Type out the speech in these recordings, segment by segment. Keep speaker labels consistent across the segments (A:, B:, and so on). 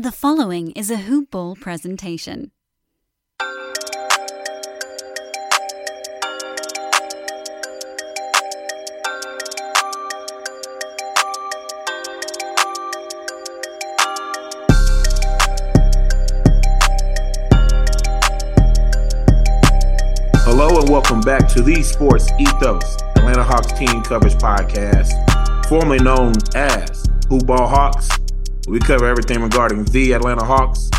A: The following is a Hoop Ball presentation.
B: Hello and welcome back to the Sports Ethos Atlanta Hawks Team Coverage Podcast, formerly known as Hoop Ball Hawks. We cover everything regarding the Atlanta Hawks.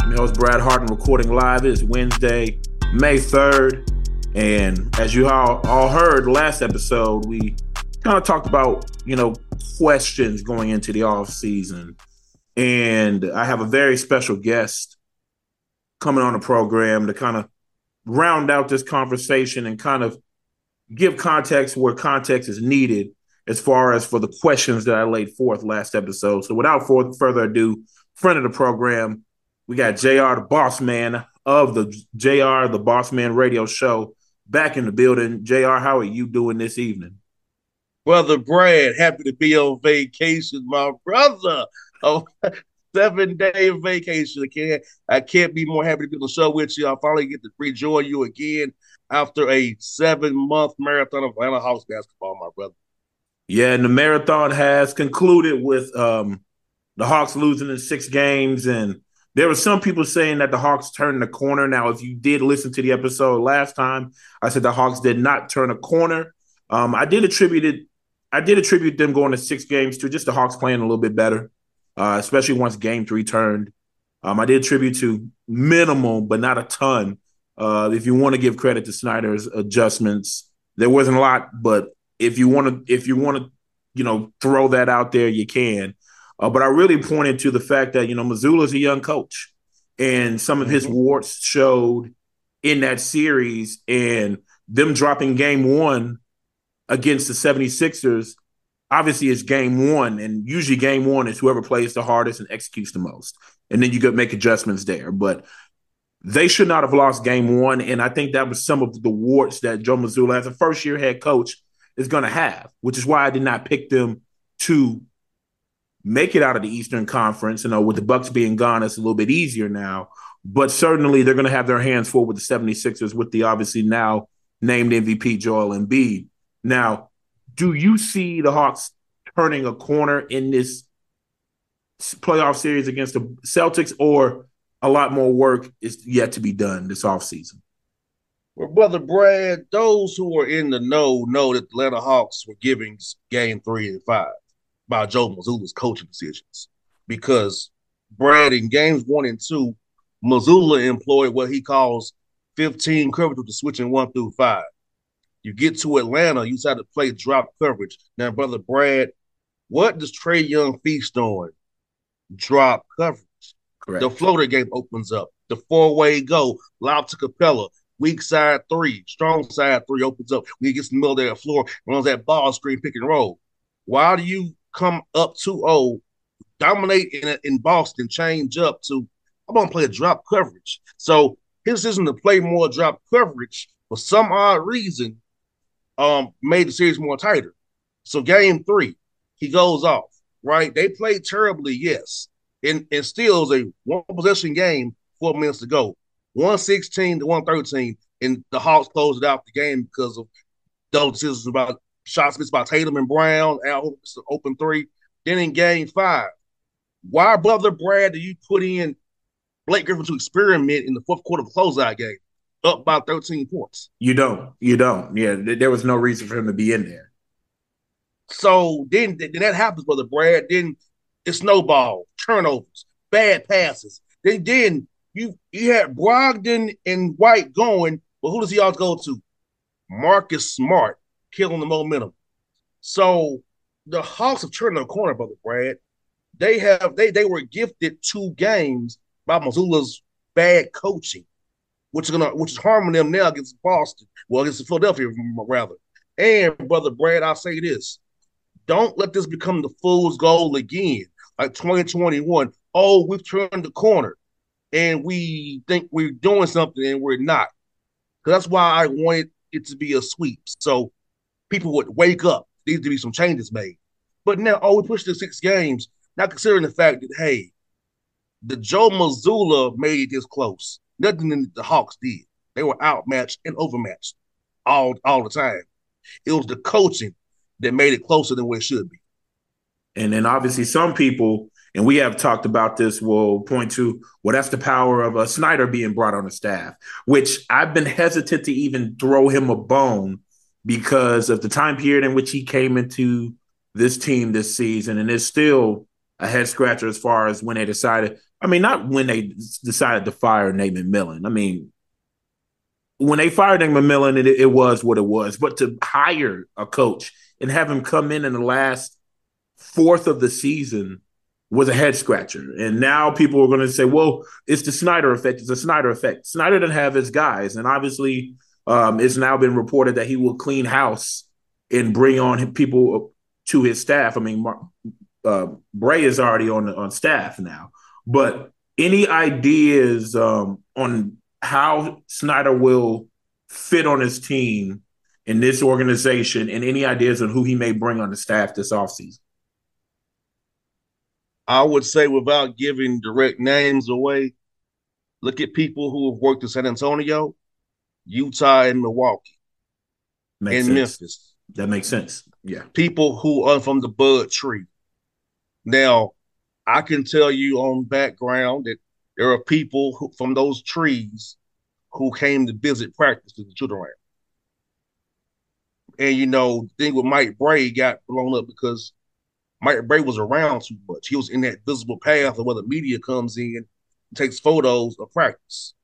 B: I'm your host Brad Harden, recording live. It is Wednesday, May 3rd. And as you all, all heard last episode, we kind of talked about, you know, questions going into the off season. And I have a very special guest coming on the program to kind of round out this conversation and kind of give context where context is needed as far as for the questions that I laid forth last episode. So without further ado, friend of the program, we got JR, the boss man of the JR, the boss man radio show back in the building. JR, how are you doing this evening?
C: Brother Brad, happy to be on vacation, my brother. Oh, seven day vacation. I can't, I can't be more happy to be on the show with you. I finally get to rejoin you again after a seven month marathon of Atlanta Hawks basketball, my brother.
B: Yeah, and the marathon has concluded with um, the Hawks losing in six games. And there were some people saying that the Hawks turned the corner. Now, if you did listen to the episode last time, I said the Hawks did not turn a corner. Um, I did attribute it, I did attribute them going to six games to just the Hawks playing a little bit better, uh, especially once game three turned. Um, I did attribute to minimal, but not a ton. Uh, if you want to give credit to Snyder's adjustments, there wasn't a lot, but if you want to if you want to you know throw that out there you can uh, but i really pointed to the fact that you know Mazzulla's a young coach and some of his mm-hmm. warts showed in that series and them dropping game one against the 76ers obviously it's game one and usually game one is whoever plays the hardest and executes the most and then you could make adjustments there but they should not have lost game one and i think that was some of the warts that joe Mazzulla as a first year head coach is going to have, which is why I did not pick them to make it out of the Eastern Conference. You know, with the Bucks being gone, it's a little bit easier now. But certainly they're going to have their hands full with the 76ers with the obviously now named MVP Joel Embiid. Now, do you see the Hawks turning a corner in this playoff series against the Celtics, or a lot more work is yet to be done this offseason?
C: Well, brother Brad, those who are in the know know that the Atlanta Hawks were giving game three and five by Joe Mazzulla's coaching decisions. Because Brad, in games one and two, Mazzulla employed what he calls 15 coverage with the switching one through five. You get to Atlanta, you decide to play drop coverage. Now, brother Brad, what does Trae Young feast on? Drop coverage. Correct. The floater game opens up. The four-way go, lob to Capela, Weak side three, strong side three opens up. We get in the middle of the floor, runs that ball screen, pick and roll. Why do you come up 2-0, dominate in, in Boston, change up to I'm gonna play a drop coverage. So his decision to play more drop coverage for some odd reason um made the series more tighter. So game three, he goes off, right? They played terribly, yes. And and still is a one possession game, four minutes to go. 116 to 113, and the Hawks closed it out the game because of those decisions about shots missed by Tatum and Brown, Al open three. Then in game five, why, brother Brad, do you put in Blake Griffin to experiment in the fourth quarter of closeout game, up by 13 points?
B: You don't. You don't. Yeah, there was no reason for him to be in there.
C: So then, then that happens, brother Brad. Then it snowball, turnovers, bad passes. Then, then you you had Brogdon and White going, but who does he all go to? Marcus Smart killing the momentum. So the Hawks have turned the corner, brother Brad. They have they they were gifted two games by Mazzulla's bad coaching, which is gonna which is harming them now against Boston, well against Philadelphia rather. And brother Brad, I'll say this: don't let this become the fool's goal again, like 2021. Oh, we've turned the corner and we think we're doing something and we're not. That's why I wanted it to be a sweep. So people would wake up. There needs to be some changes made. But now, oh, we pushed to six games, not considering the fact that, hey, the Joe Mazzulla made it this close. Nothing that the Hawks did. They were outmatched and overmatched all all the time. It was the coaching that made it closer than what it should be.
B: And then obviously some people, and we have talked about this, will point to well, that's the power of a Snyder being brought on the staff, which I've been hesitant to even throw him a bone because of the time period in which he came into this team this season, and it's still a head scratcher as far as when they decided. I mean, not when they decided to fire Nate Millen. I mean, when they fired Nate Millen, it, it was what it was. But to hire a coach and have him come in in the last fourth of the season was a head scratcher. And now people are going to say, well, it's the Snyder effect. It's the Snyder effect. Snyder didn't have his guys. And obviously, um, it's now been reported that he will clean house and bring on people to his staff. I mean, uh, Brey is already on on staff now, but any ideas um, on how Snyder will fit on his team in this organization, and any ideas on who he may bring on the staff this offseason?
C: I would say, without giving direct names away, look at people who have worked in San Antonio, Utah, and Milwaukee,
B: Makes
C: and
B: sense.
C: Memphis.
B: That makes sense. Yeah.
C: People who are from the Bud Tree. Now, I can tell you on background that there are people who, from those trees who came to visit practice to the children. And you know, the thing with Mike Brey got blown up because Mike Brey was around too much. He was in that visible path of where the media comes in, takes photos of practice,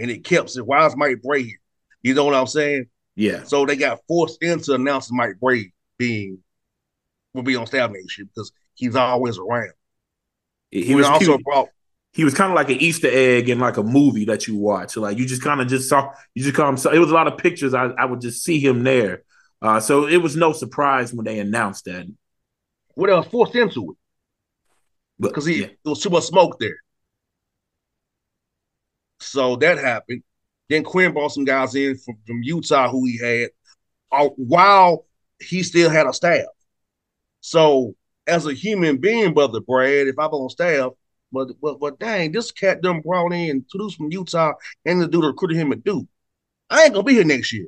C: and it kept it. Why is Mike Brey here? You know what I'm saying?
B: Yeah.
C: So they got forced into announcing Mike Brey being will be on staff next year because he's always around.
B: He,
C: He
B: was
C: also
B: cute.
C: brought
B: he was kind of like an Easter egg in like a movie that you watch. Like you just kind of just saw you just come. So it was a lot of pictures. I, I would just see him there. Uh, so it was no surprise when they announced that.
C: What else forced into it because he
B: yeah.
C: there was too much smoke there. So that happened. Then Quin brought some guys in from, from Utah who he had uh, while he still had a staff. So as a human being, brother Brad, if I'm on staff, but but, but dang, this cat done brought in two dudes from Utah and the dude recruited him at Duke. I ain't gonna be here next year.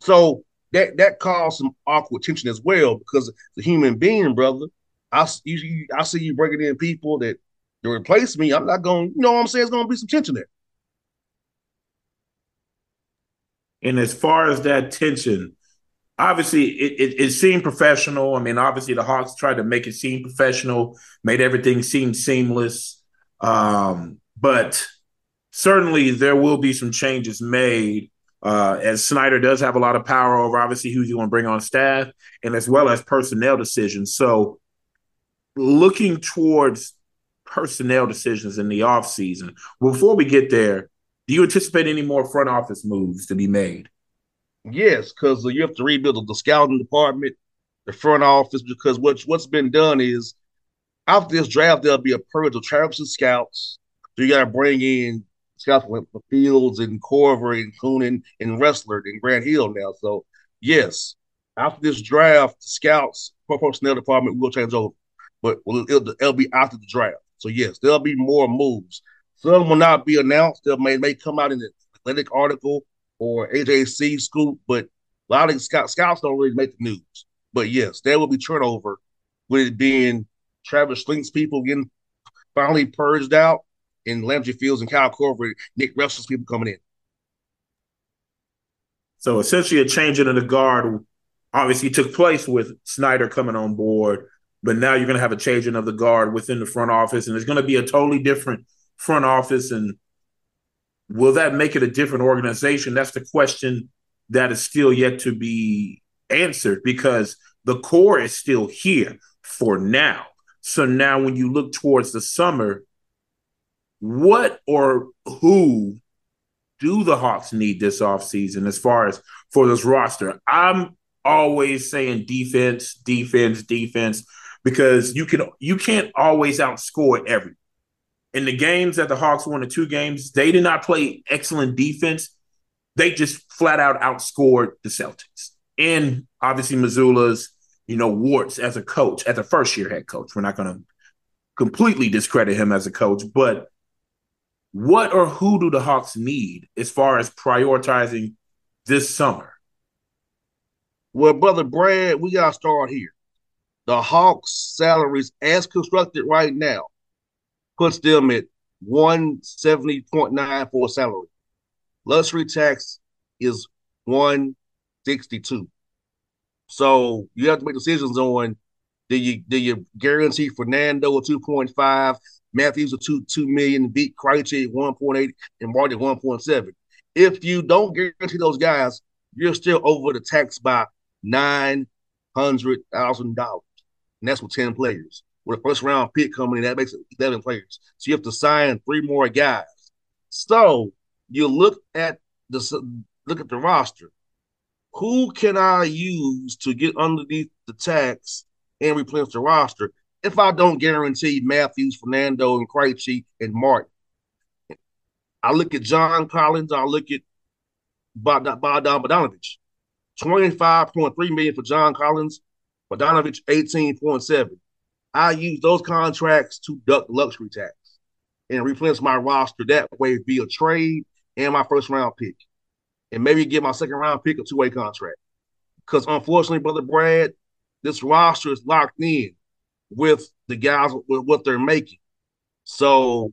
C: So that that caused some awkward tension as well because the human being, brother. I you, I see you bringing in people that to replace me. I'm not going. You know what I'm saying? It's going to be some tension there.
B: And as far as that tension, obviously it, it, it seemed professional. I mean, obviously the Hawks tried to make it seem professional, made everything seem seamless. Um, but certainly there will be some changes made uh, as Snyder does have a lot of power over obviously who he's going to bring on staff and as well as personnel decisions. So looking towards personnel decisions in the offseason, before we get there, do you anticipate any more front office moves to be made?
C: Yes, because you have to rebuild the scouting department, the front office. Because what what's been done is after this draft, there'll be a purge of Travis scouts. So you got to bring in scouts went for Fields and Korver and Coonan and Ressler and Grant Hill now. So yes, after this draft, the scouts personnel department will change over, but it'll, it'll be after the draft. So yes, there'll be more moves. Some will not be announced. They may may come out in the athletic article or AJC scoop, but a lot of scout, scouts don't really make the news. But yes, there will be turnover with it being Travis Schlenk's people getting finally purged out and Landry Fields and Kyle Korver, Nick Ressler's people coming in.
B: So essentially, a changing of the guard obviously took place with Snyder coming on board, but now you're going to have a changing of the guard within the front office, and it's going to be a totally different front office. And will that make it a different organization? That's the question that is still yet to be answered because the core is still here for now. So now, when you look towards the summer, what or who do the Hawks need this offseason as far as for this roster? I'm always saying defense, defense, defense, because you can you can't always outscore every. In the games that the Hawks won the two games, they did not play excellent defense. They just flat out outscored the Celtics. And obviously Mazzulla's, you know, warts as a coach, as a first year head coach. We're not gonna completely discredit him as a coach, but what or who do the Hawks need as far as prioritizing this summer?
C: Well, brother Brad, we gotta start here. The Hawks' salaries, as constructed right now, puts them at one seventy point nine for salary. Luxury tax is one sixty two. So you have to make decisions on do you do you guarantee Fernando a two point five, Matthews a two two million, Vit Krejci at one point eight, and Marty at one point seven. If you don't guarantee those guys, you're still over the tax by nine hundred thousand dollars, and that's with ten players. With a first round pick coming in, that makes it eleven players. So you have to sign three more guys. So you look at the look at the roster. Who can I use to get underneath the tax and replenish the roster if I don't guarantee Matthews, Fernando, and Krejci and Martin? I look at John Collins. I look at Bogdan Bogdanovich. 25.3 million for John Collins, Bogdanovich 18.7. I use those contracts to duck luxury tax and replenish my roster that way via trade and my first round pick. And maybe get my second round pick a two-way contract. Because unfortunately, brother Brad, this roster is locked in with the guys with what they're making. So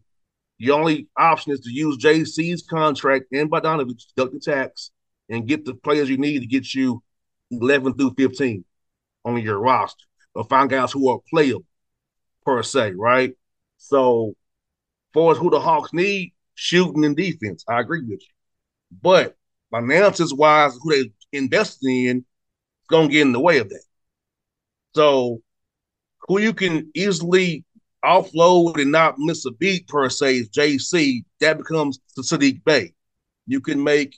C: the only option is to use JC's contract and Bogdanovich to duck the tax and get the players you need to get you 11 through 15 on your roster or find guys who are playable per se, right? So, far as who the Hawks need, shooting and defense, I agree with you. But finances wise, who they invested in, gonna get in the way of that. So, who you can easily offload and not miss a beat per se is JC. That becomes the Saddiq Bey. You can make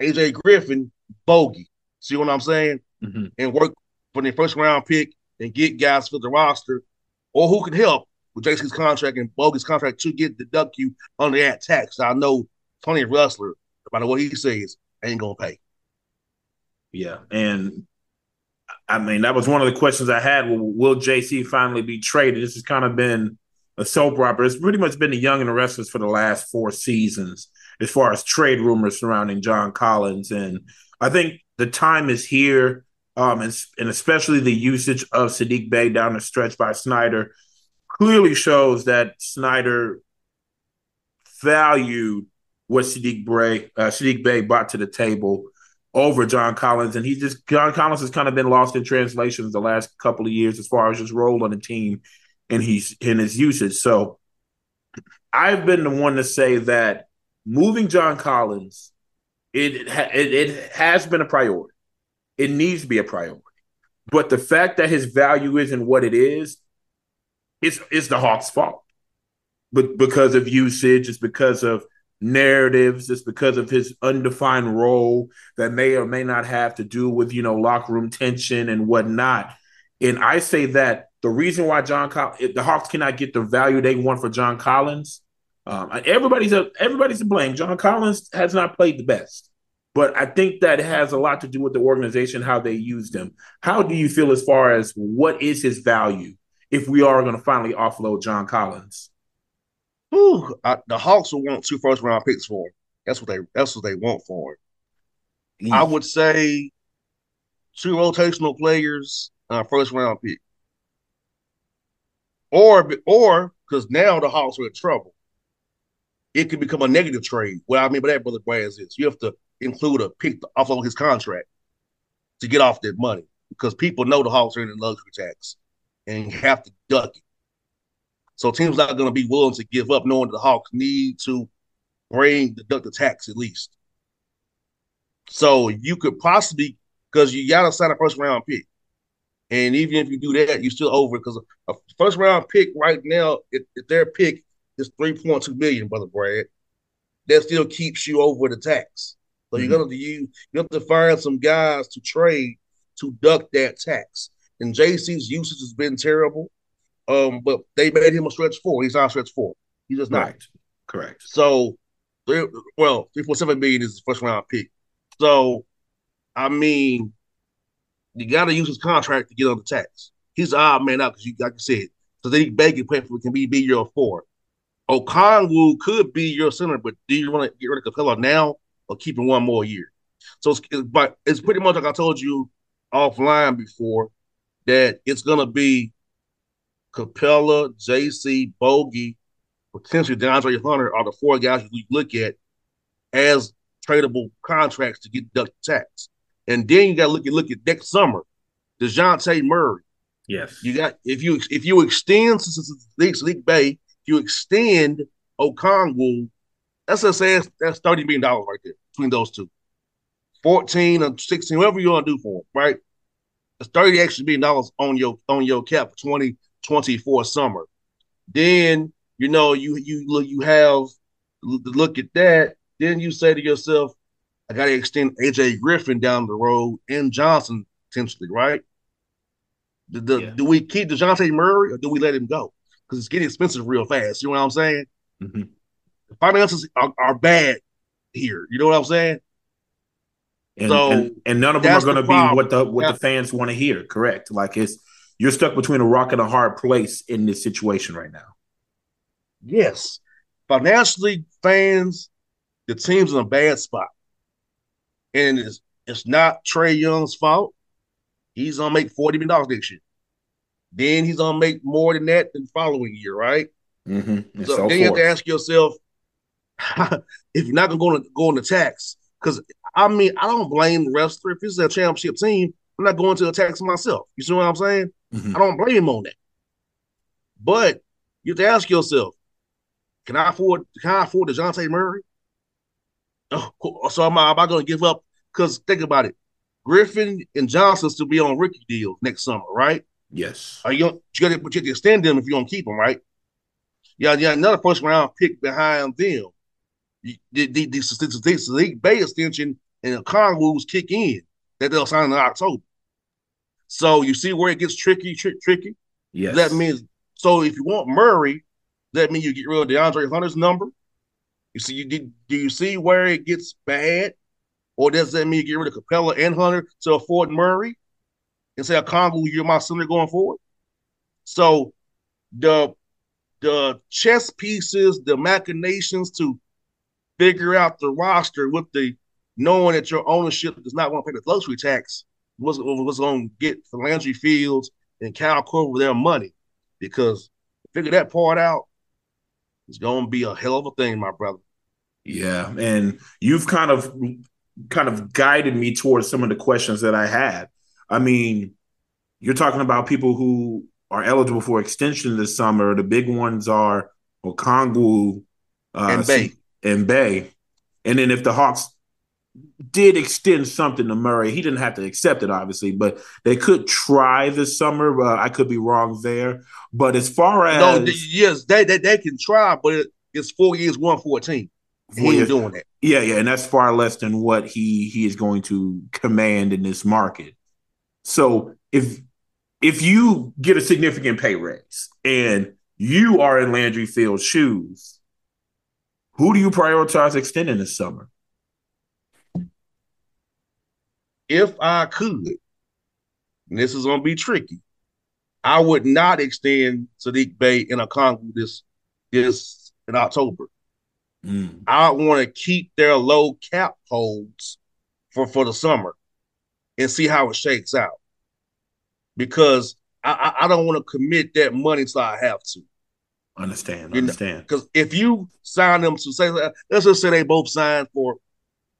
C: AJ Griffin bogey. See what I'm saying? Mm-hmm. And work for the first round pick and get guys for the roster, or who can help with JC's contract and Bogey's contract to get deduct you under that tax. I know Tony Ressler, no matter what he says, ain't gonna pay.
B: Yeah, and I mean that was one of the questions I had. Will, will JC finally be traded? This has kind of been a soap opera. It's pretty much been the young and the restless for the last four seasons as far as trade rumors surrounding John Collins. And I think the time is here, um, and, and especially the usage of Saddiq Bey down the stretch by Snyder clearly shows that Snyder valued what Sadiq Bey, uh, Saddiq Bey brought to the table over John Collins. And he just, John Collins has kind of been lost in translations the last couple of years as far as his role on the team and he's in his usage. So I've been the one to say that moving John Collins, it, it it has been a priority. It needs to be a priority. But the fact that his value isn't what it is, it's it's the Hawks' fault. But because of usage, it's because of narratives, it's because of his undefined role that may or may not have to do with, you know, locker room tension and whatnot. And I say that the reason why John Collins, the Hawks cannot get the value they want for John Collins um, everybody's a, everybody's to blame. John Collins has not played the best, but I think that has a lot to do with the organization, how they used him. How do you feel as far as what is his value if we are going to finally offload John Collins?
C: Ooh, I, the Hawks will want two first round picks for him. That's what they that's what they want for him. I would say two rotational players, a first round pick, or or because now the Hawks are in trouble it could become a negative trade. What I mean by that, brother Brands, is you have to include a pick off of his contract to get off that money because people know the Hawks are in the luxury tax and have to duck it. So teams not going to be willing to give up, knowing the Hawks need to bring deduct the tax at least. So you could possibly because you got to sign a first round pick, and even if you do that, you're still over because a first round pick right now, if, if their pick is 3.2 million, brother Brad. That still keeps you over the tax. So mm-hmm. you're gonna use you have to find some guys to trade to duck that tax. And JC's usage has been terrible. Um, but they made him a stretch four. He's not a stretch four. He's just not. Right.
B: Correct.
C: So three, well, three point seven million is the first round pick. So I mean, you gotta use his contract to get on the tax. He's an odd man out because you like I said, Bey can play for can be, be your four. Okongwu could be your center, but do you want to get rid of Capela now or keep him one more year? So, it's, but it's pretty much like I told you offline before that it's gonna be Capela, JC, Bogey, potentially DeAndre Hunter are the four guys you look at as tradable contracts to get duck tax. And then you got to look at look at next summer, Dejounte Murray.
B: Yes,
C: you got if you if you extend since Saddiq Bey, if you extend Okongwu, that's a say that's thirty million dollars right there between those two. 14 or 16, whatever you want to do for them, right? That's 30 extra million dollars on your on your cap, 20 24 summer. Then, you know, you you look you have look at that. Then you say to yourself, I gotta extend AJ Griffin down the road and Johnson potentially, right? The, the, yeah. Do we keep DeJounte Murray or do we let him go? Because it's getting expensive real fast. You know what I'm saying? Mm-hmm. The finances are, are bad here. You know what I'm saying?
B: And, so, and, and, none of them are going to the be what the what that's, the fans want to hear. Correct? Like it's you're stuck between a rock and a hard place in this situation right now.
C: Yes, financially, fans, the team's in a bad spot, and it's it's not Trae Young's fault. He's gonna make forty million dollars next year. Then he's gonna make more than that the following year, right?
B: Mm-hmm.
C: So, so, then you have to ask yourself if you're not gonna go on, go on the tax. Because I mean, I don't blame the Ressler if this is a championship team. I'm not going to attack myself. You see what I'm saying? Mm-hmm. I don't blame him on that. But you have to ask yourself, can I afford can I afford Dejounte Murray? Oh, so am I, am I going to give up? Because think about it. Griffin and Johnson still be on rookie deals next summer, right?
B: Yes.
C: Are you, you got to, but you to extend them if you don't keep them, right? Yeah, yeah, another first round pick behind them. The the the, the, the League Bey extension and the Conwoo's kick in that they'll sign in October. So you see where it gets tricky, tri- tricky.
B: Yes.
C: That means so if you want Murray, that means you get rid of DeAndre Hunter's number. You see, you did. Do you see where it gets bad, or does that mean you get rid of Capela and Hunter to afford Murray, and say Okongwu you're my center going forward? So the the chess pieces, the machinations to figure out the roster with the knowing that your ownership does not want to pay the luxury tax was was going to get Landry Fields and Kyle Korver their money because figure that part out. It's going to be a hell of a thing, my brother.
B: Yeah, and you've kind of kind of guided me towards some of the questions that I had. I mean, you're talking about people who are eligible for extension this summer. The big ones are Okongwu
C: uh, and Bey.
B: And Bey. And then if the Hawks did extend something to Murray. He didn't have to accept it, obviously, but they could try this summer. Uh, I could be wrong there. But as far as
C: no, yes, they, they they can try, but it, it's four years, one fourteen. He ain't doing that.
B: Yeah, yeah, and that's far less than what he he is going to command in this market. So if if you get a significant pay raise and you are in Landry Field's shoes, who do you prioritize extending this summer?
C: If I could, and this is gonna be tricky, I would not extend Saddiq Bey in Okongwu this this in October. Mm. I want to keep their low cap holds for for the summer and see how it shakes out because I, I don't want to commit that money until I have to.
B: Understand, understand.
C: Because if you sign them to say, let's just say they both signed for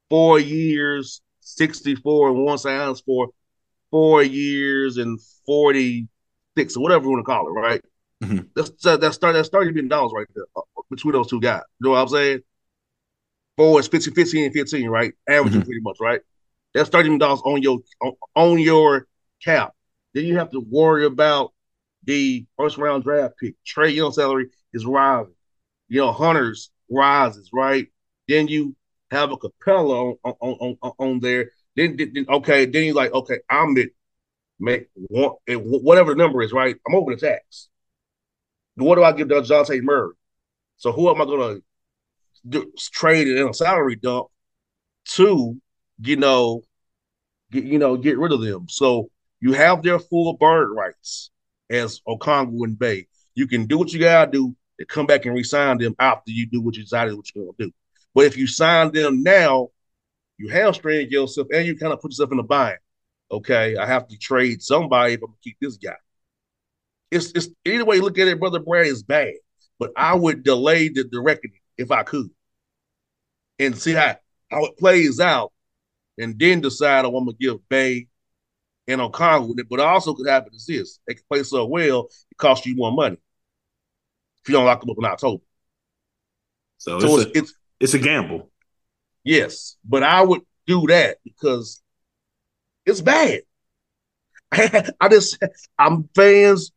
C: four years, 64 and one sounds for four years and 46 or whatever you want to call it, right? Mm-hmm. That's that's start that's 30 million dollars right there uh, between those two guys. You know what I'm saying? Four is 15, 15 and 15, right? Averaging mm-hmm. pretty much, right? That's 30 million dollars on your on, on your cap. Then you have to worry about the first round draft pick. Trae Young salary is rising. You know, Hunter's rises, right? Then you have a Capela on on, on, on there. Then, then okay, then he's like, okay, I'm it. Make one whatever the number is, right? I'm over the tax. What do I give Dejounte Murray? So who am I gonna do, trade in a salary dump to, you know, get you know, get rid of them? So you have their full bird rights as Okongwu and Bey. You can do what you gotta do to come back and resign them after you do what you decided what you're gonna do. But if you sign them now, you hamstring yourself and you kind of put yourself in a bind. Okay, I have to trade somebody if I'm gonna keep this guy. It's it's either way you look at it, brother Brad is bad. But I would delay the, the reckoning if I could. And see how, how it plays out and then decide I'm gonna give Bey and O'Connell with it. But also could happen is this: they can play so well, it costs you more money if you don't lock them up in October.
B: So, so it's, it's, a, it's, it's a gamble.
C: Yes, but I would do that because it's bad. I just I'm fans.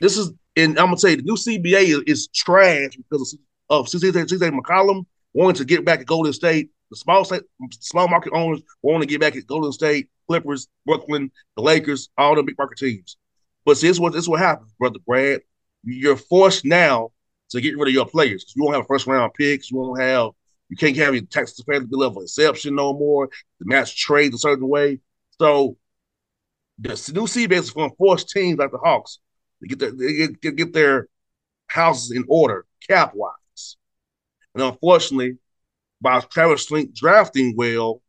C: This is and I'm gonna say the new CBA is, is trash because of CJ McCollum wanting to get back at Golden State. The small state, small market owners want to get back at Golden State, Clippers, Brooklyn, the Lakers, all the big market teams. But see, this what this what happens, brother Brad. You're forced now to get rid of your players. You won't have first round picks. You won't have. You can't have your tax fairly level exception no more. The match trades a certain way. So the new CBA is going to force teams like the Hawks to get their get, get their houses in order cap wise. And unfortunately, by Travis Schlenk drafting well,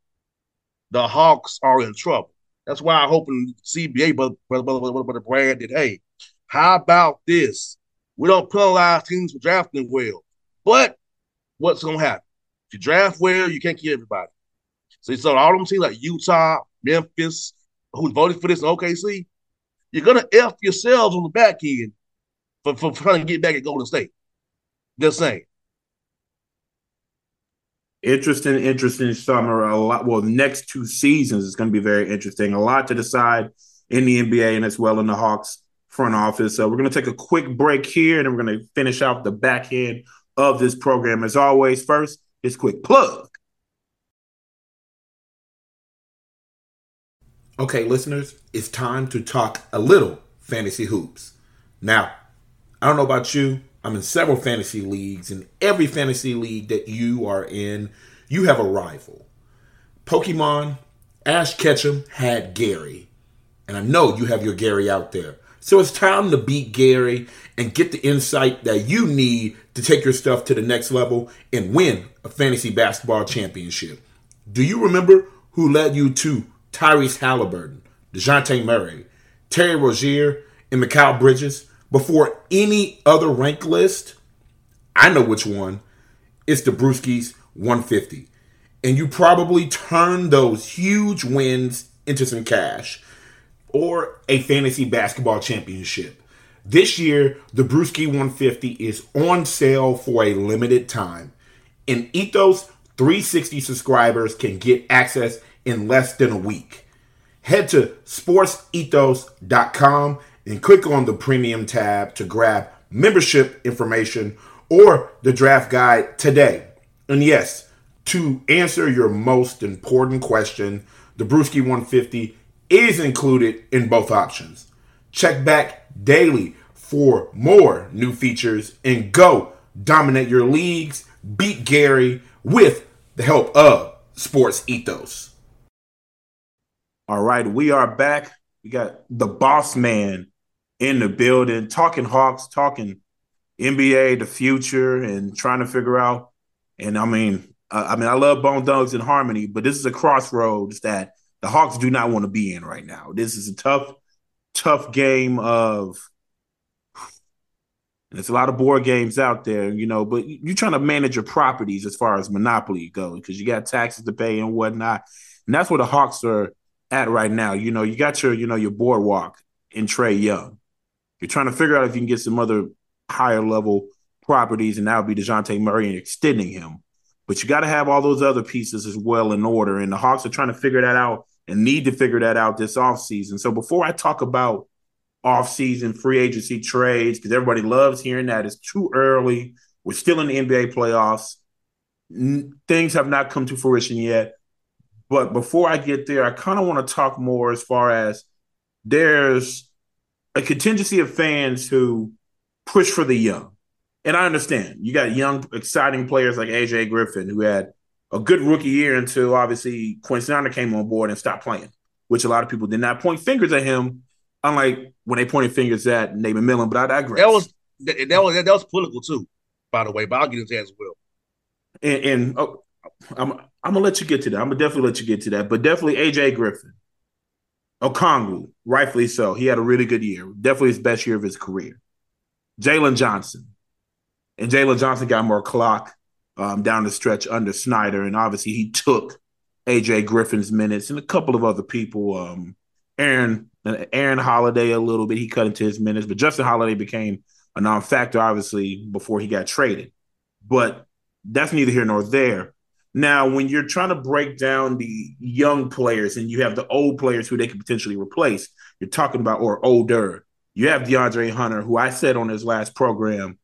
C: the Hawks are in trouble. That's why I hope in CBA, brother, brother, brother, brother, brother Brad did. Hey, how about this? We don't penalize teams for drafting well, but what's going to happen? If you draft well, you can't keep everybody. So, so all them teams like Utah, Memphis, who voted for this in OKC, you're gonna F yourselves on the back end for, for trying to get back at Golden State. Just saying.
B: Interesting, interesting summer. A lot. Well, the next two seasons is going to be very interesting. A lot to decide in the NBA and as well in the Hawks front office. So we're going to take a quick break here, and then we're going to finish out the back end of this program. As always, first, this quick plug. Okay, listeners, it's time to talk a little fantasy hoops. Now, I don't know about you, I'm in several fantasy leagues. and every fantasy league that you are in, you have a rival. Pokemon, Ash Ketchum had Gary. And I know you have your Gary out there. So it's time to beat Gary and get the insight that you need to take your stuff to the next level and win a fantasy basketball championship. Do you remember who led you to Tyrese Halliburton, DeJounte Murray, Terry Rozier, and Mikal Bridges before any other rank list, I know which one. It's the Brewskis 150. And you probably turned those huge wins into some cash or a fantasy basketball championship. This year, the Brewski 150 is on sale for a limited time. And Ethos 360 subscribers can get access in less than a week. Head to sportsethos.com and click on the premium tab to grab membership information or the draft guide today. And yes, to answer your most important question, the Brewski 150 is included in both options. Check back daily for more new features and go dominate your leagues, beat Gary with the help of Sports Ethos. All right, we are back. We got the boss man in the building, talking Hawks, talking NBA, the future, and trying to figure out. And I mean, uh, I mean, I love Bone Thugs and Harmony, but this is a crossroads that the Hawks do not want to be in right now. This is a tough, tough game of. And there's a lot of board games out there, you know, but you're trying to manage your properties as far as monopoly goes because you got taxes to pay and whatnot. And that's where the Hawks are at right now. You know, you got your, you know, your boardwalk in Trae Young. You're trying to figure out if you can get some other higher level properties, and that would be DeJounte Murray and extending him. But you got to have all those other pieces as well in order. And the Hawks are trying to figure that out and need to figure that out this offseason. So before I talk about offseason free agency trades, because everybody loves hearing that, it's too early. We're still in the NBA playoffs. N- things have not come to fruition yet. But before I get there, I kind of want to talk more as far as there's a contingency of fans who push for the young. And I understand you got young, exciting players like AJ Griffin, who had a good rookie year until obviously Quincy Snyder came on board and stopped playing, which a lot of people did not point fingers at him, unlike when they pointed fingers at Nate Millen. But I digress.
C: That was that, that, was that, was political too, by the way. But I'll get into that as well.
B: And, and oh, I'm I'm gonna let you get to that. I'm gonna definitely let you get to that. But definitely AJ Griffin, Okongwu, rightfully so. He had a really good year. Definitely his best year of his career. Jalen Johnson, and Jalen Johnson got more clock um, down the stretch under Snyder, and obviously he took AJ Griffin's minutes and a couple of other people. Um, Aaron Aaron Holiday a little bit. He cut into his minutes, but Justin Holiday became a non-factor obviously before he got traded. But that's neither here nor there. Now, when you're trying to break down the young players and you have the old players who they could potentially replace, you're talking about or older. You have DeAndre Hunter, who I said on his last program,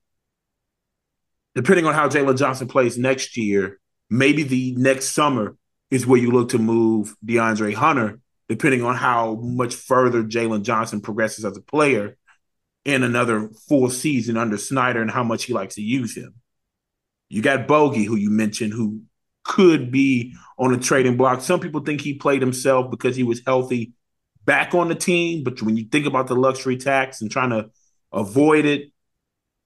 B: depending on how Jalen Johnson plays next year, maybe the next summer is where you look to move DeAndre Hunter, depending on how much further Jalen Johnson progresses as a player in another full season under Snyder and how much he likes to use him. You got Bogey, who you mentioned, who could be on a trading block. Some people think he played himself because he was healthy back on the team. But when you think about the luxury tax and trying to avoid it,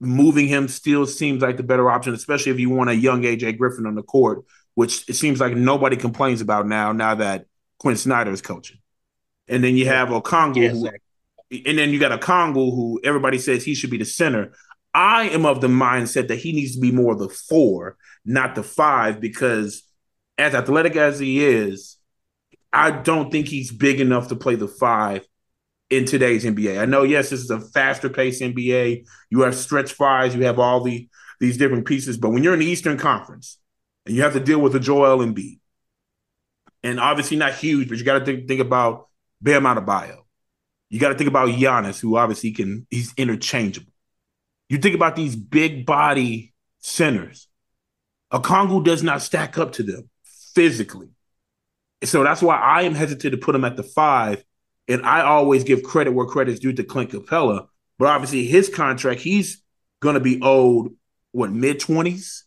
B: moving him still seems like the better option, especially if you want a young AJ Griffin on the court which it seems like nobody complains about now, now that Quin Snyder is coaching. And then you have Okongwu, yes, who, and then you got Okongwu, who everybody says he should be the center. I am of the mindset that he needs to be more the four, not the five, because as athletic as he is, I don't think he's big enough to play the five in today's NBA. I know, yes, this is a faster paced NBA. You have stretch fives, you have all the these different pieces, but when you're in the Eastern Conference, and you have to deal with a Joel Embiid. And obviously not huge, but you got to think, think about Bam Adebayo. You got to think about Giannis, who obviously can, he's interchangeable. You think about these big body centers. Okongwu does not stack up to them physically. So that's why I am hesitant to put him at the five. And I always give credit where credit is due to Clint Capela, But obviously, his contract, he's going to be owed, what, mid 20s?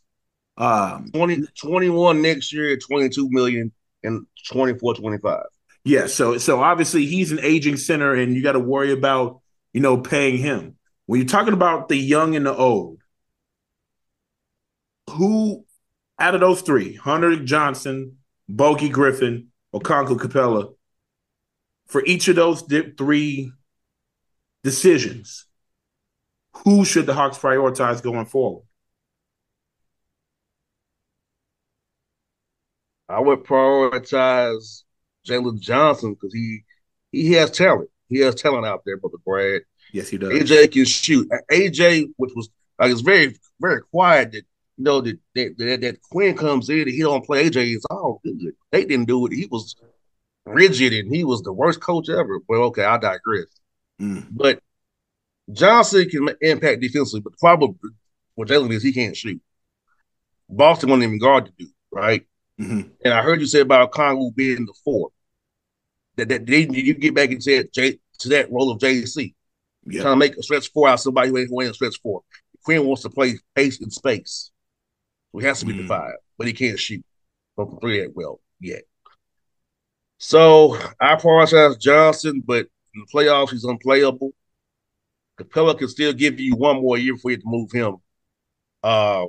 C: Um, 20, 21 next year, 22 million, and 24, 25.
B: Yeah, so so obviously he's an aging center, and you got to worry about you know paying him. When you're talking about the young and the old, who out of those three, Hunter Johnson, Bogey Griffin, or Okongwu Capela, for each of those three decisions, who should the Hawks prioritize going forward?
C: I would prioritize Jalen Johnson because he he has talent. He has talent out there, brother Brad.
B: Yes, he does.
C: AJ can shoot. AJ, which was like it's very very quiet that you know that that, that, that Quin comes in and he don't play AJ. It's all good. They didn't do it. He was rigid and he was the worst coach ever. Well, okay, I digress. Mm. But Johnson can impact defensively, but the problem with Jalen is he can't shoot. Boston won't even guard the dude, right. Mm-hmm. And I heard you say about Kongu being the four. That that they you get back and said J, to that role of JC. Yep. Trying to make a stretch four out somebody who ain't going to stretch four. Quin wants to play pace in space. So he has to be mm-hmm. the five, but he can't shoot from three at well yet. So I prioritize Johnson, but in the playoffs, he's unplayable. Capela can still give you one more year before you to move him. Uh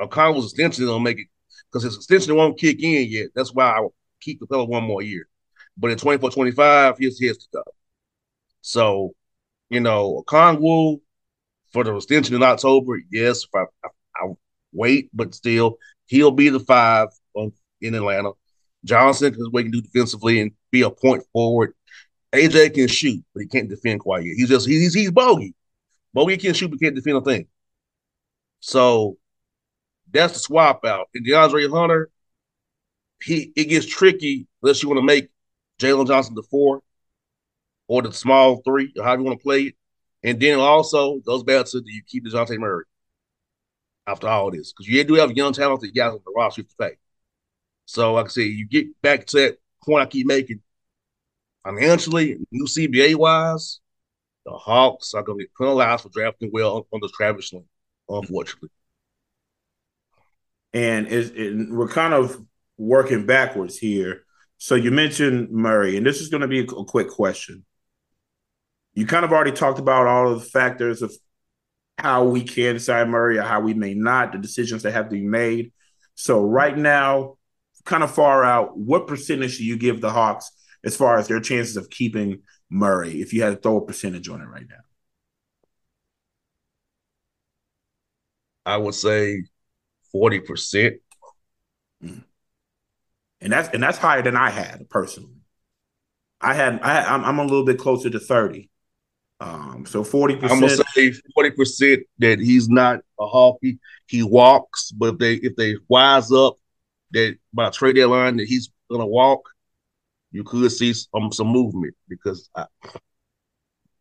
C: Okongwu's extension don't make it because his extension won't kick in yet. That's why I keep Capela one more year. But in 24 25, he's his to go. So, you know, Okongwu for the extension in October, yes, if I, I, I wait, but still, he'll be the five in Atlanta. Johnson because we can do defensively and be a point forward. AJ can shoot, but he can't defend quite yet. He's just he's he's bogey. Bogey can shoot, but can't defend a thing. So that's the swap out. And DeAndre Hunter, he it gets tricky unless you want to make Jalen Johnson the four or the small three, or however you want to play it. And then also goes back to do you keep DeJounte Murray after all this? Because you do have young talented guys on the roster to pay. So like I said, you get back to that point I keep making. Financially, new CBA wise, the Hawks are going to get penalized for drafting well on the Travis Lane, unfortunately
B: and it, we're kind of working backwards here. So you mentioned Murray, and this is going to be a quick question. You kind of already talked about all of the factors of how we can sign Murray or how we may not, the decisions that have to be made. So right now, kind of far out, what percentage do you give the Hawks as far as their chances of keeping Murray if you had to throw a percentage on it right now?
C: I would say 40%.
B: Mm. And that's and that's higher than I had personally. I had I I'm, I'm a little bit closer to 30. Um, so 40%.
C: I'm gonna say 40% that he's not a hawk. He, he walks, but if they if they wise up that by trade deadline that he's gonna walk, you could see some um, some movement because I,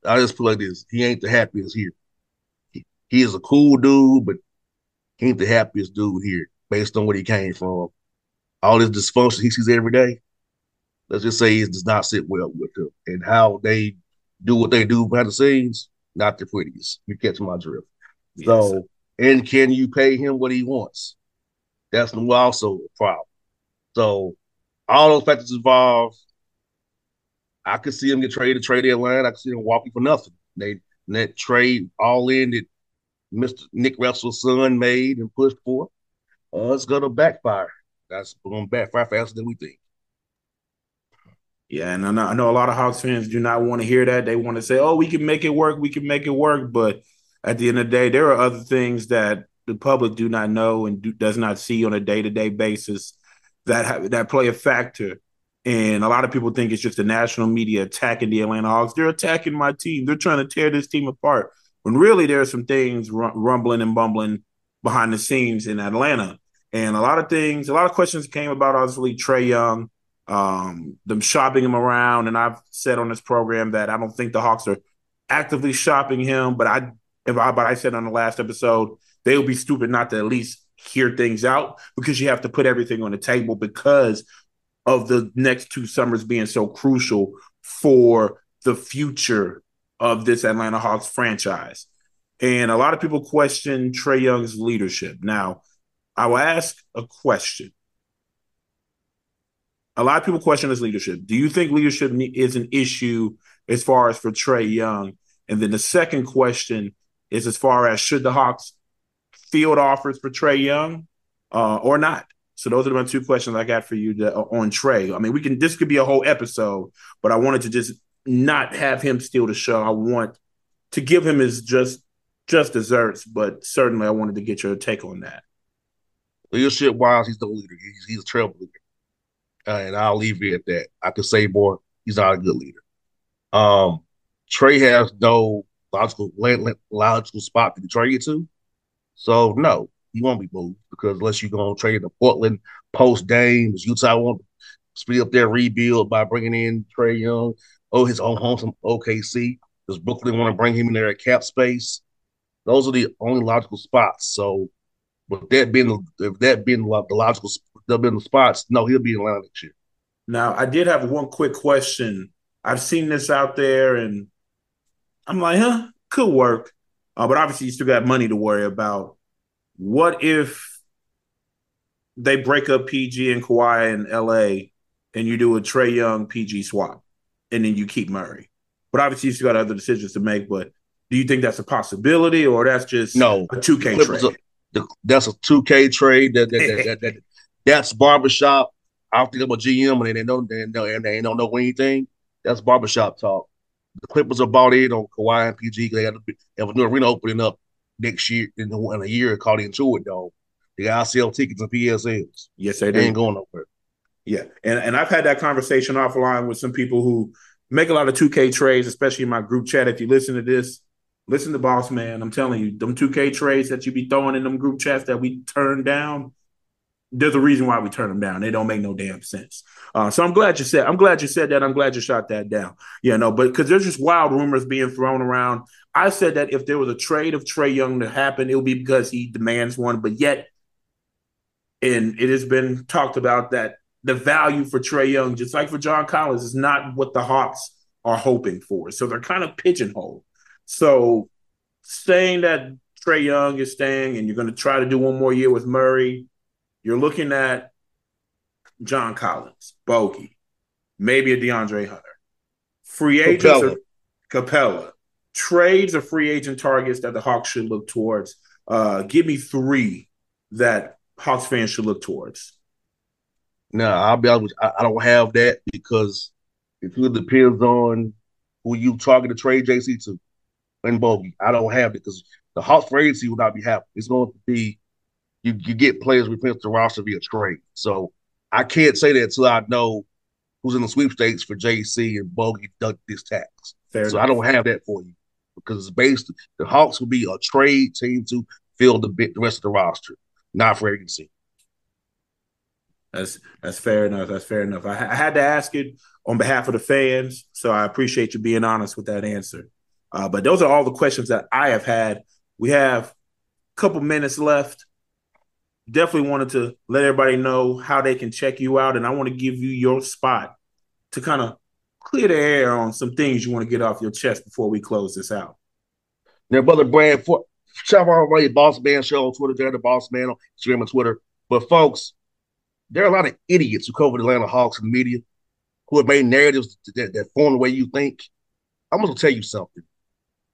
C: I just feel like this. He ain't the happiest here. He, he is a cool dude, but he ain't the happiest dude here based on what he came from. All his dysfunction he sees every day. Let's just say it does not sit well with him and how they do what they do behind the scenes. Not the prettiest. You catch my drift. Yes. So, and can you pay him what he wants? That's also a problem. So, all those factors involved, I could see him get traded, traded Atlanta. I could see him walking for nothing. They that trade all in that Mr. Nick Ressler's son made and pushed for. Uh, it's gonna backfire. That's gonna backfire faster than we think.
B: Yeah, and I know, I know a lot of Hawks fans do not want to hear that. They want to say, "Oh, we can make it work. We can make it work." But at the end of the day, there are other things that the public do not know and do, does not see on a day to day basis that have, that play a factor and a lot of people think it's just the national media attacking the Atlanta Hawks. They're attacking my team. They're trying to tear this team apart. When really there are some things rumbling and bumbling behind the scenes in Atlanta. And a lot of things, a lot of questions came about obviously Trae Young, um, them shopping him around. And I've said on this program that I don't think the Hawks are actively shopping him, but I, if I but I said on the last episode, they would be stupid not to at least hear things out because you have to put everything on the table because of the next two summers being so crucial for the future of this Atlanta Hawks franchise. And a lot of people question Trae Young's leadership. Now, I will ask a question. A lot of people question his leadership. Do you think leadership is an issue as far as for Trae Young? And then the second question is as far as should the Hawks field offers for Trae Young uh, or not? So those are the two questions I got for you to, uh, on Trae. I mean, we can this could be a whole episode, but I wanted to just not have him steal the show. I want to give him his just just desserts, but certainly I wanted to get your take on that.
C: Leadership wise, he's the leader. He's he's a trailblazer, uh, and I'll leave it at that. I could say more. He's not a good leader. Um, Trae has no logical logical spot to trade you to, so no, he won't be moved because unless you're to trade to Portland post Dame, Utah won't speed up their rebuild by bringing in Trae Young. Oh, his own home from OKC. Does Brooklyn want to bring him in there at cap space? Those are the only logical spots. So, with that being if that being the logical, that being the spots, no, he'll be in Atlanta next year.
B: Now, I did have one quick question. I've seen this out there, and I'm like, huh, could work. Uh, but obviously, you still got money to worry about what if they break up PG and Kawhi in LA and you do a Trae Young PG swap and then you keep Murray? But obviously, you still got other decisions to make. But do you think that's a possibility or that's just
C: no
B: a 2K trade?
C: A, that's a 2K trade. That, that, that, that, that's barbershop. I don't think I'm a GM and they don't they know and they don't know anything. That's barbershop talk. The Clippers are bought in on Kawhi and PG. They have, have a new arena opening up next year in, in a year called Intuit though. They got sell tickets and PSLs.
B: Yes, they,
C: they ain't going nowhere.
B: Yeah, and and I've had that conversation offline with some people who make a lot of 2K trades, especially in my group chat. If you listen to this, listen to Bossman. I'm telling you, them 2K trades that you be throwing in them group chats that we turn down, there's a reason why we turn them down. They don't make no damn sense. Uh, so I'm glad you said. I'm glad you said that. I'm glad you shot that down. You know, but because there's just wild rumors being thrown around. I said that if there was a trade of Trae Young to happen, it would be because he demands one. But yet, and it has been talked about that the value for Trae Young, just like for John Collins, is not what the Hawks are hoping for. So they're kind of pigeonholed. So saying that Trae Young is staying and you're going to try to do one more year with Murray you're looking at John Collins, Bogi, maybe a DeAndre Hunter. Free agents Capela. are Capela. trades or free agent targets that the Hawks should look towards. Uh, give me three that Hawks fans should look towards.
C: No, I'll be honest. I, I don't have that because it really depends on who you target to trade JC to and Bogi. I don't have it because the Hawks free agency will not be happy. It's going to be you you get players replaced the roster via trade. So I can't say that until I know who's in the sweepstakes for JC and Bogi duck this tax. Fair so enough. I don't have that for you because it's based the Hawks will be a trade team to fill the bit the rest of the roster, not for agency.
B: That's that's fair enough. That's fair enough. I, I, had to ask it on behalf of the fans, so I appreciate you being honest with that answer. Uh, but those are all the questions that I have had. We have a couple minutes left. Definitely wanted to let everybody know how they can check you out, and I want to give you your spot to kind of clear the air on some things you want to get off your chest before we close this out.
C: Now, brother Brad, for shout out my Bossman Show on Twitter, there the Bossman on Instagram and Twitter. But folks, there are a lot of idiots who cover the Atlanta Hawks in the media who have made narratives that, that form the way you think. I'm going to tell you something.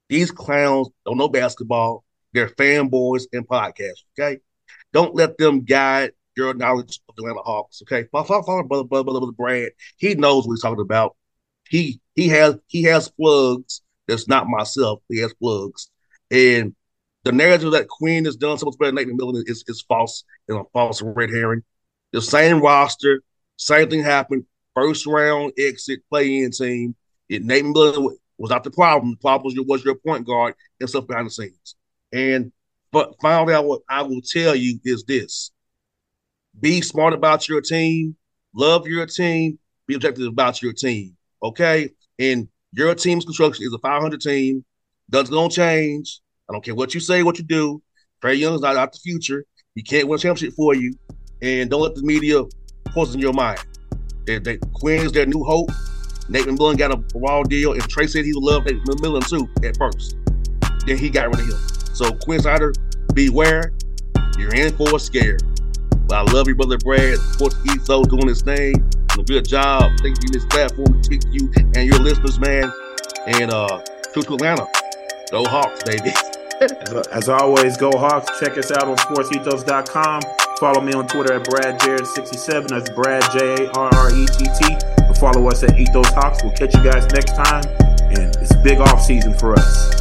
C: These clowns don't know basketball. They're fanboys and podcasts. Okay, don't let them guide your knowledge of the Atlanta Hawks. Okay, my father, brother, brother, brother, brother, Brad, he knows what he's talking about. He he has he has plugs. That's not myself. He has plugs, and the narrative that Quin has done so much better than Nate McMillan is, is false and a false red herring. The same roster, same thing happened. First round exit play in team. It, Nathan McMillan was not the problem. The problem was your, was your point guard and stuff behind the scenes. And but finally, out what I will tell you is this: be smart about your team, love your team, be objective about your team. Okay, and your team's construction is a 500 team. That's gonna change. I don't care what you say, what you do. Trae Young's not out the future. He can't win a championship for you and don't let the media poison your mind. They, they, Quin is their new hope. Nate McMillan got a raw deal, and Trae said he would love Nate McMillan too at first. Then he got rid of him. So Quin Snyder, beware. You're in for a scare. But I love you, brother Brad. Sports Ethos doing his thing. a good job. Thank you this platform to teach you and your listeners, man. And uh, to Atlanta. Go Hawks, baby.
B: as, always, go Hawks. Check us out on sportsethos.com. Follow me on Twitter at BradJarrett67. That's Brad J A R R E T T. Follow us at Ethos Hawks. We'll catch you guys next time. And it's big off season for us.